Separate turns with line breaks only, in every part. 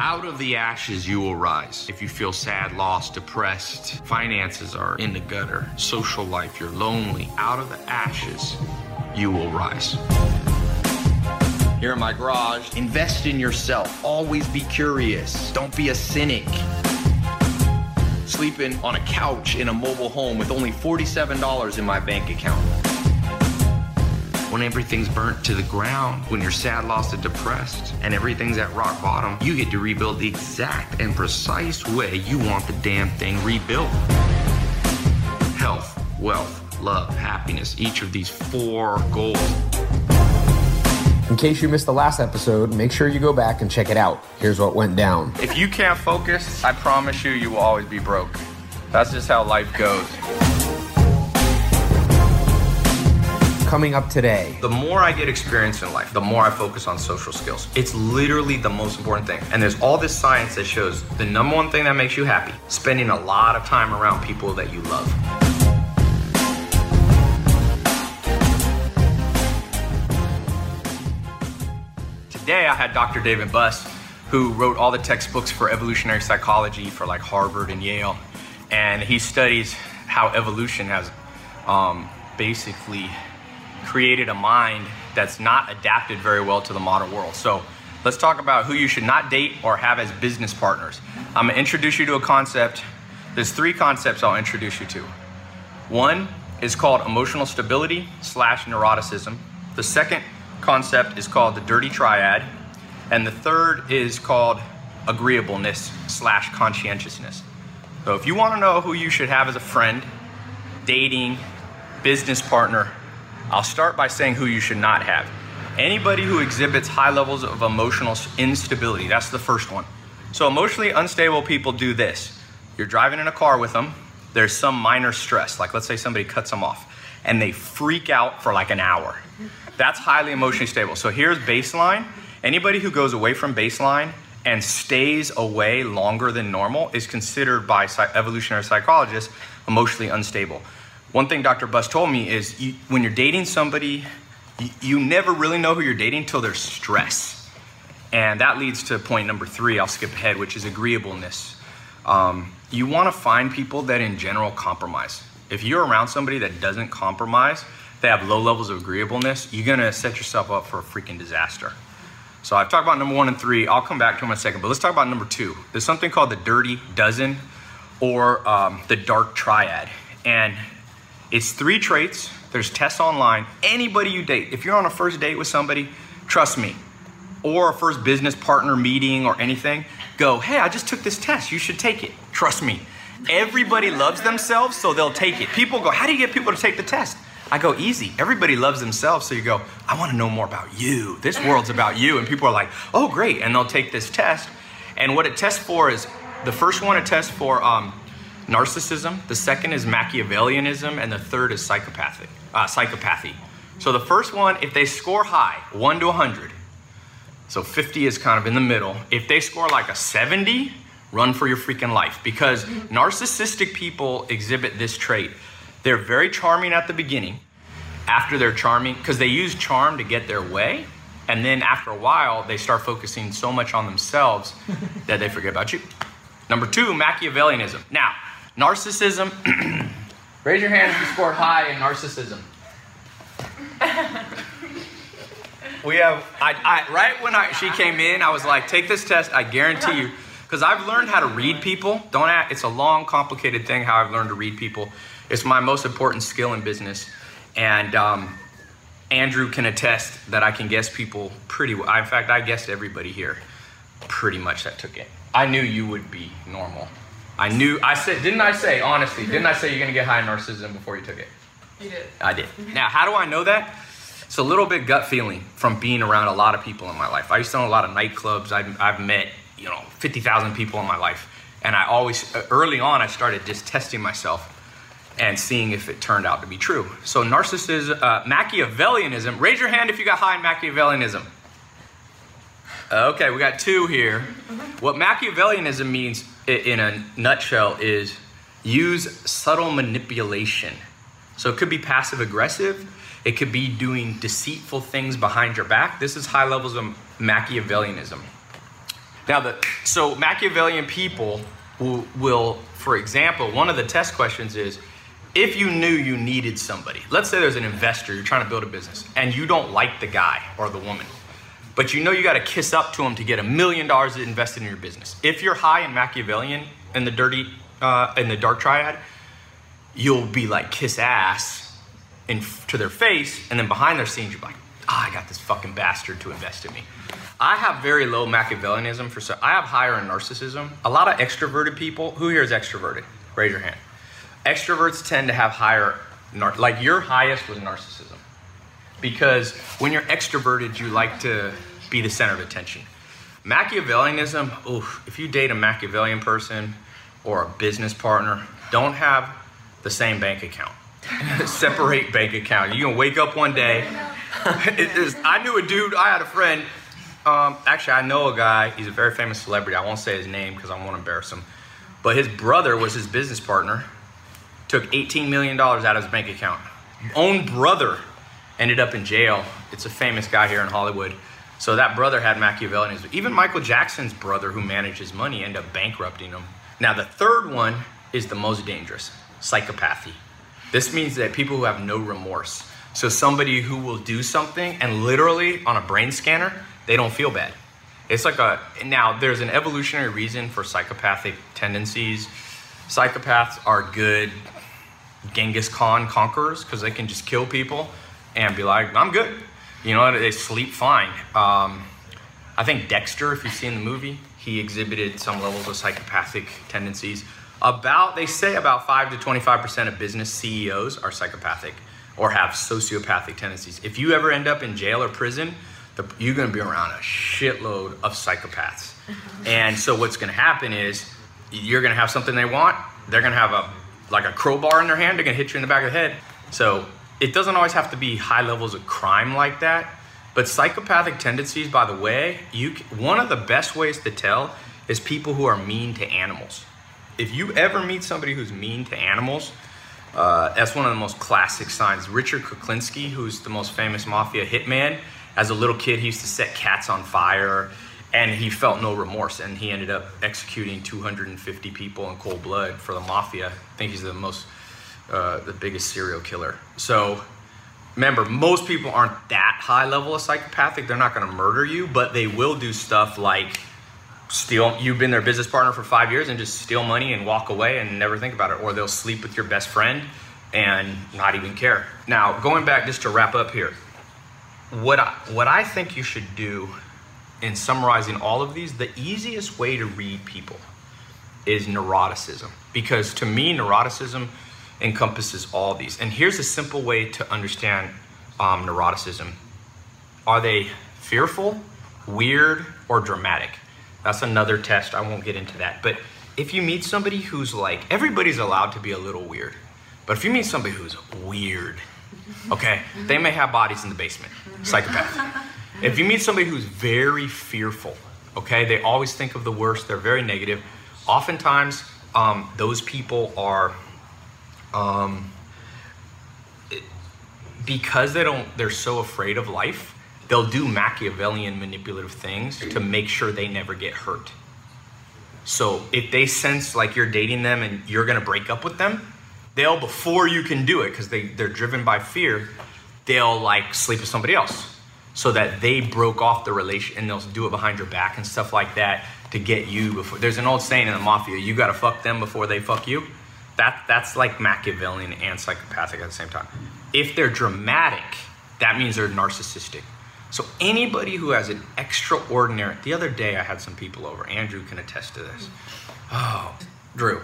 Out of the ashes, you will rise. If you feel sad, lost, depressed, finances are in the gutter, social life, you're lonely, out of the ashes, you will rise. Here in my garage, invest in yourself. Always be curious. Don't be a cynic. Sleeping on a couch in a mobile home with only $47 in my bank account when everything's burnt to the ground, when you're sad, lost, and depressed, and everything's at rock bottom, you get to rebuild the exact and precise way you want the damn thing rebuilt. Health, wealth, love, happiness, each of these four goals.
In case you missed the last episode, make sure you go back and check it out. Here's what went down.
If you can't focus, I promise you, you will always be broke. That's just how life goes.
Coming up today.
The more I get experience in life, the more I focus on social skills. It's literally the most important thing. And there's all this science that shows the number one thing that makes you happy spending a lot of time around people that you love.
Today I had Dr. David Buss, who wrote all the textbooks for evolutionary psychology for like Harvard and Yale. And he studies how evolution has um, basically created a mind that's not adapted very well to the modern world. So let's talk about who you should not date or have as business partners. I'm gonna introduce you to a concept. There's three concepts I'll introduce you to. One is called emotional stability slash neuroticism. The second concept is called the dirty triad. And the third is called agreeableness slash conscientiousness. So if you wanna know who you should have as a friend, dating, business partner, I'll start by saying who you should not have. Anybody who exhibits high levels of emotional instability, that's the first one. So, emotionally unstable people do this. You're driving in a car with them, there's some minor stress, like let's say somebody cuts them off, and they freak out for like an hour. That's highly emotionally stable. So, here's baseline. Anybody who goes away from baseline and stays away longer than normal is considered by evolutionary psychologists emotionally unstable. One thing Dr. Buss told me is you, when you're dating somebody, you, you never really know who you're dating until there's stress. And that leads to point number three, I'll skip ahead, which is agreeableness. Um, you want to find people that in general compromise. If you're around somebody that doesn't compromise, they have low levels of agreeableness, you're going to set yourself up for a freaking disaster. So I've talked about number one and three. I'll come back to them in a second, but let's talk about number two. There's something called the dirty dozen or um, the dark triad. And it's three traits. There's tests online. Anybody you date, if you're on a first date with somebody, trust me, or a first business partner meeting or anything, go, hey, I just took this test. You should take it. Trust me. Everybody loves themselves, so they'll take it. People go, how do you get people to take the test? I go, easy. Everybody loves themselves, so you go, I want to know more about you. This world's about you. And people are like, oh, great. And they'll take this test. And what it tests for is the first one it tests for um, narcissism, the second is Machiavellianism, and the third is psychopathic, uh, psychopathy. So the first one, if they score high, 1 to 100, so 50 is kind of in the middle. If they score like a 70, run for your freaking life because narcissistic people exhibit this trait. They're very charming at the beginning. After they're charming, because they use charm to get their way, and then after a while, they start focusing so much on themselves that they forget about you. Number two, Machiavellianism. Now, Narcissism. Raise your hand if you scored high in narcissism. we have, I, I, right when I, she came in, I was like, take this test, I guarantee you. Because I've learned how to read people. Don't act, it's a long, complicated thing how I've learned to read people. It's my most important skill in business. And um, Andrew can attest that I can guess people pretty well. In fact, I guessed everybody here pretty much that took it. I knew you would be normal. I knew, I said, didn't I say, honestly, didn't I say you're going to get high in narcissism before you took it?
You did.
I did. Now, how do I know that? It's a little bit gut feeling from being around a lot of people in my life. I used to own a lot of nightclubs. I've, I've met, you know, 50,000 people in my life. And I always, uh, early on, I started just testing myself and seeing if it turned out to be true. So, narcissism, uh, Machiavellianism, raise your hand if you got high in Machiavellianism. Okay, we got two here. What Machiavellianism means in a nutshell is use subtle manipulation. So it could be passive aggressive, it could be doing deceitful things behind your back. This is high levels of Machiavellianism. Now, the so Machiavellian people will, will, for example, one of the test questions is if you knew you needed somebody. Let's say there's an investor, you're trying to build a business, and you don't like the guy or the woman, but you know you got to kiss up to them to get a million dollars invested in your business. If you're high in Machiavellian and the dirty, uh, in the dark triad, you'll be like kiss ass in, to their face, and then behind their scenes, you're like, ah, I got this fucking bastard to invest in me. I have very low Machiavellianism for so I have higher in narcissism. A lot of extroverted people. Who here is extroverted? Raise your hand. Extroverts tend to have higher, nar- like your highest was narcissism, because when you're extroverted, you like to be the center of attention. Machiavellianism. Oof, if you date a Machiavellian person or a business partner, don't have the same bank account. Separate bank account. You're gonna wake up one day. I knew a dude. I had a friend. Um, actually, I know a guy. He's a very famous celebrity. I won't say his name because I won't embarrass him. But his brother was his business partner. Took $18 million out of his bank account. Own brother ended up in jail. It's a famous guy here in Hollywood. So that brother had Machiavellianism. Even Michael Jackson's brother, who managed his money, ended up bankrupting him. Now, the third one is the most dangerous psychopathy. This means that people who have no remorse. So, somebody who will do something and literally on a brain scanner, they don't feel bad. It's like a, now there's an evolutionary reason for psychopathic tendencies. Psychopaths are good Genghis Khan conquerors because they can just kill people and be like, I'm good. You know, they sleep fine. Um, I think Dexter, if you've seen the movie, he exhibited some levels of psychopathic tendencies. About, they say about 5 to 25% of business CEOs are psychopathic or have sociopathic tendencies. If you ever end up in jail or prison, the, you're gonna be around a shitload of psychopaths. and so what's gonna happen is you're gonna have something they want, they're gonna have a like a crowbar in their hand, they're gonna hit you in the back of the head. So it doesn't always have to be high levels of crime like that. But psychopathic tendencies, by the way, you one of the best ways to tell is people who are mean to animals. If you ever meet somebody who's mean to animals, uh, that's one of the most classic signs. Richard Kuklinski, who's the most famous mafia hitman, as a little kid, he used to set cats on fire and he felt no remorse and he ended up executing 250 people in cold blood for the mafia. I think he's the most, uh, the biggest serial killer. So remember, most people aren't that high level of psychopathic. They're not going to murder you, but they will do stuff like steal. You've been their business partner for five years and just steal money and walk away and never think about it. Or they'll sleep with your best friend and not even care. Now, going back just to wrap up here, what I, what I think you should do in summarizing all of these, the easiest way to read people is neuroticism. Because to me, neuroticism encompasses all these. And here's a simple way to understand um, neuroticism are they fearful, weird, or dramatic? That's another test. I won't get into that. But if you meet somebody who's like, everybody's allowed to be a little weird. But if you meet somebody who's weird, okay, they may have bodies in the basement, psychopath. If you meet somebody who's very fearful, okay, they always think of the worst, they're very negative. Oftentimes, um, those people are, um, because they don't, they're so afraid of life, they'll do Machiavellian manipulative things to make sure they never get hurt. So if they sense like you're dating them and you're gonna break up with them, they'll before you can do it because they they're driven by fear, they'll like sleep with somebody else so that they broke off the relation and they'll do it behind your back and stuff like that to get you before. There's an old saying in the mafia: you gotta fuck them before they fuck you. That that's like Machiavellian and psychopathic at the same time. If they're dramatic, that means they're narcissistic. So anybody who has an extraordinary. The other day I had some people over. Andrew can attest to this. Oh, Drew,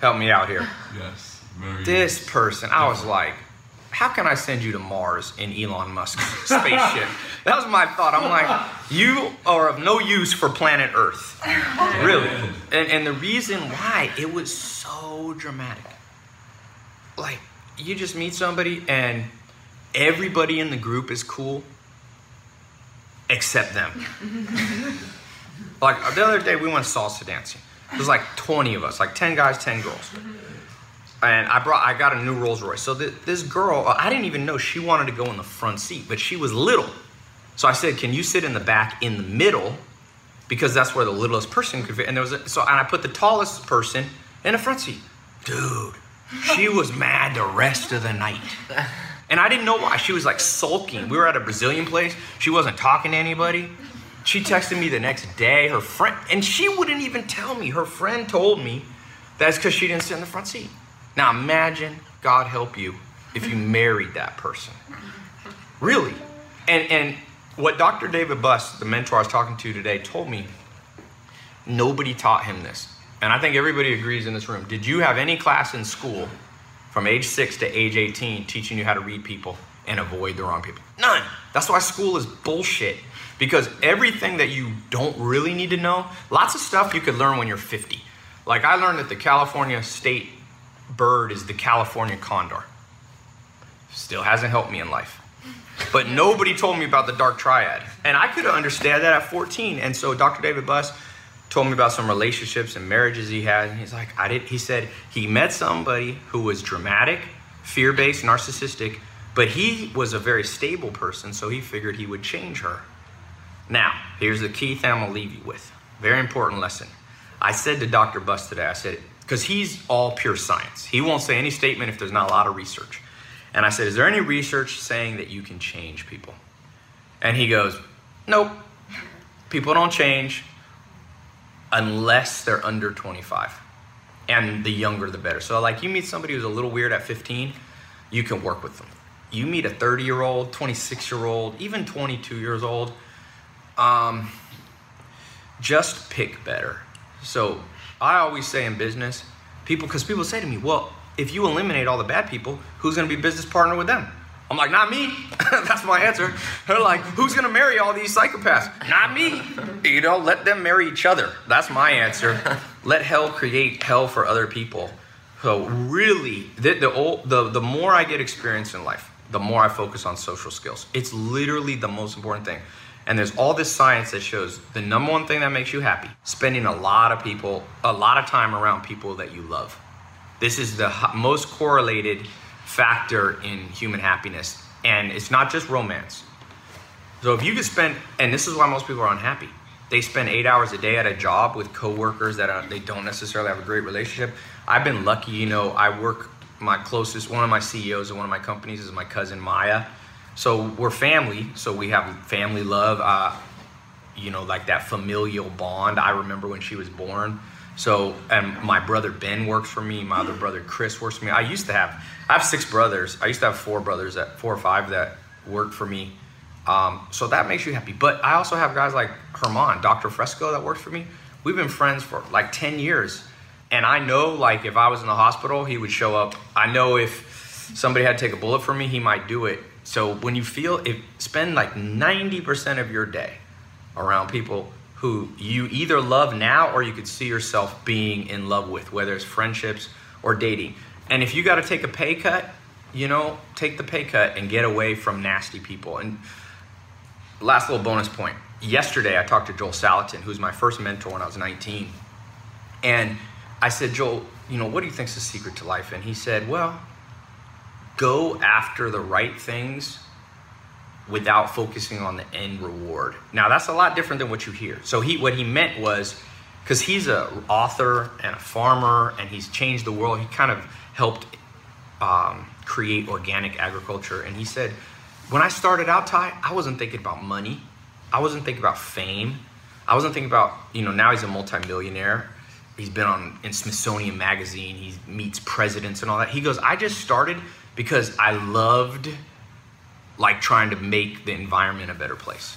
help me out here.
Yes. Very
This person, I was like, how can I send you to Mars in Elon Musk's spaceship? that was my thought. I'm like, you are of no use for planet Earth. Really. And, and the reason why, it was so dramatic. Like, you just meet somebody and everybody in the group is cool except them. like, the other day we went salsa dancing. There's like 20 of us, like 10 guys, 10 girls and I brought I got a new Rolls Royce. So th- this girl, uh, I didn't even know she wanted to go in the front seat, but she was little. So I said, "Can you sit in the back in the middle because that's where the littlest person could fit. And there was a, so and I put the tallest person in the front seat. Dude, she was mad the rest of the night. And I didn't know why. She was like sulking. We were at a Brazilian place. She wasn't talking to anybody. She texted me the next day. Her friend, and she wouldn't even tell me. Her friend told me that's because she didn't sit in the front seat. Now imagine, God help you, if you married that person. Really. And and what Dr. David Buss, the mentor I was talking to today, told me, nobody taught him this. And I think everybody agrees in this room. Did you have any class in school from age six to age 18 teaching you how to read people and avoid the wrong people? None. That's why school is bullshit. Because everything that you don't really need to know, lots of stuff you could learn when you're 50. Like I learned that the California state bird is the California condor. Still hasn't helped me in life. But nobody told me about the dark triad. And I could understand that at 14. And so Dr. David Buss told me about some relationships and marriages he had. And he's like, I did. He said he met somebody who was dramatic, fear based, narcissistic, but he was a very stable person. So he figured he would change her. Now, here's the key thing I'm going to leave you with. Very important lesson. I said to Dr. Buss today, I said, because he's all pure science. He won't say any statement if there's not a lot of research. And I said, Is there any research saying that you can change people? And he goes, Nope. People don't change unless they're under 25. And the younger, the better. So, like, you meet somebody who's a little weird at 15, you can work with them. You meet a 30 year old, 26 year old, even 22 years old, um, just pick better. So, I always say in business, people, because people say to me, Well, if you eliminate all the bad people, who's going to be business partner with them? I'm like, not me. That's my answer. They're like, who's going to marry all these psychopaths? Not me. You know, let them marry each other. That's my answer. let hell create hell for other people. So really, the the, old, the the more I get experience in life, the more I focus on social skills. It's literally the most important thing. And there's all this science that shows the number one thing that makes you happy, spending a lot of people, a lot of time around people that you love. This is the most correlated factor in human happiness. And it's not just romance. So if you could spend, and this is why most people are unhappy. They spend eight hours a day at a job with coworkers that are, they don't necessarily have a great relationship. I've been lucky, you know, I work my closest, one of my CEOs of one of my companies is my cousin Maya. So we're family, so we have family love, uh, you know, like that familial bond. I remember when she was born. So, and my brother Ben works for me. My other brother Chris works for me. I used to have, I have six brothers. I used to have four brothers, that four or five that worked for me. Um, so that makes you happy. But I also have guys like Herman, Dr. Fresco, that works for me. We've been friends for like 10 years. And I know, like, if I was in the hospital, he would show up. I know if somebody had to take a bullet for me, he might do it. So when you feel, if spend like 90% of your day around people who you either love now or you could see yourself being in love with, whether it's friendships or dating. And if you got to take a pay cut, you know, take the pay cut and get away from nasty people. And last little bonus point. Yesterday, I talked to Joel Salatin, who's my first mentor when I was 19. And I said, Joel, you know, what do you think's the secret to life? And he said, well, go after the right things without focusing on the end reward. Now that's a lot different than what you hear. So he what he meant was because he's an author and a farmer and he's changed the world. He kind of helped um, create organic agriculture. And he said, when I started out, Tai, I wasn't thinking about money. I wasn't thinking about fame. I wasn't thinking about you know now he's a multimillionaire. He's been on in Smithsonian Magazine. He meets presidents and all that. He goes, I just started because I loved like trying to make the environment a better place.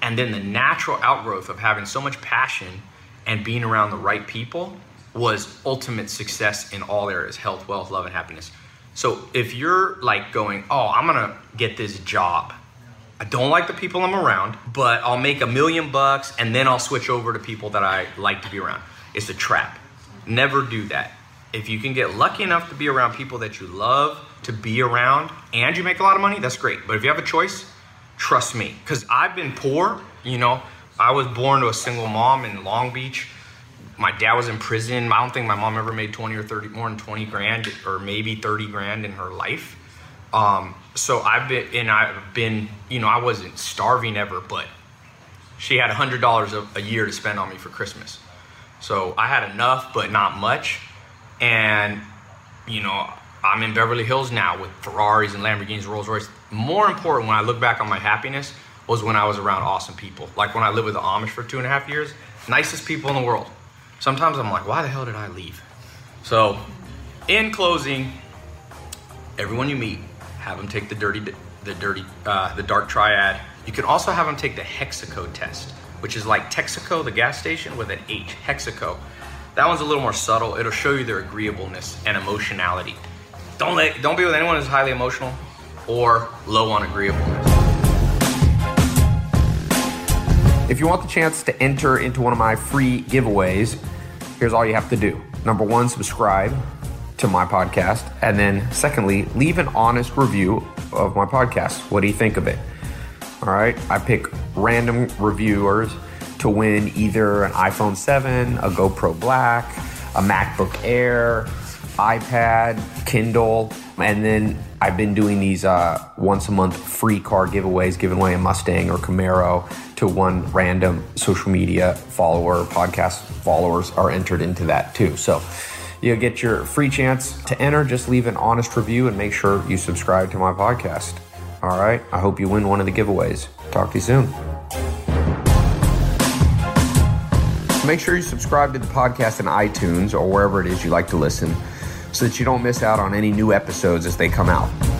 And then the natural outgrowth of having so much passion and being around the right people was ultimate success in all areas health, wealth, love, and happiness. So if you're like going, oh, I'm gonna get this job. I don't like the people I'm around, but I'll make a million bucks and then I'll switch over to people that I like to be around. It's a trap. Never do that. If you can get lucky enough to be around people that you love, to be around and you make a lot of money, that's great. But if you have a choice, trust me. Because I've been poor, you know, I was born to a single mom in Long Beach. My dad was in prison. I don't think my mom ever made 20 or 30, more than 20 grand or maybe 30 grand in her life. Um, so I've been, and I've been, you know, I wasn't starving ever, but she had $100 a year to spend on me for Christmas. So I had enough, but not much. And, you know, I'm in Beverly Hills now with Ferraris and Lamborghinis, Rolls Royce. More important when I look back on my happiness was when I was around awesome people. Like when I lived with the Amish for two and a half years, nicest people in the world. Sometimes I'm like, why the hell did I leave? So, in closing, everyone you meet, have them take the dirty, the dirty, uh, the dark triad. You can also have them take the Hexaco test, which is like Texaco, the gas station, with an H. Hexaco. That one's a little more subtle. It'll show you their agreeableness and emotionality. Don't let, don't be with anyone who's highly emotional or low on agreeableness.
If you want the chance to enter into one of my free giveaways, here's all you have to do. Number one, subscribe to my podcast. And then, secondly, leave an honest review of my podcast. What do you think of it? All right. I pick random reviewers to win either an iPhone 7, a GoPro Black, a MacBook Air, iPad, Kindle, and then I've been doing these uh, once a month free car giveaways, giving away a Mustang or Camaro to one random social media follower, podcast followers are entered into that too. So you'll get your free chance to enter. Just leave an honest review and make sure you subscribe to my podcast. All right. I hope you win one of the giveaways. Talk to you soon. Make sure you subscribe to the podcast in iTunes or wherever it is you like to listen so that you don't miss out on any new episodes as they come out.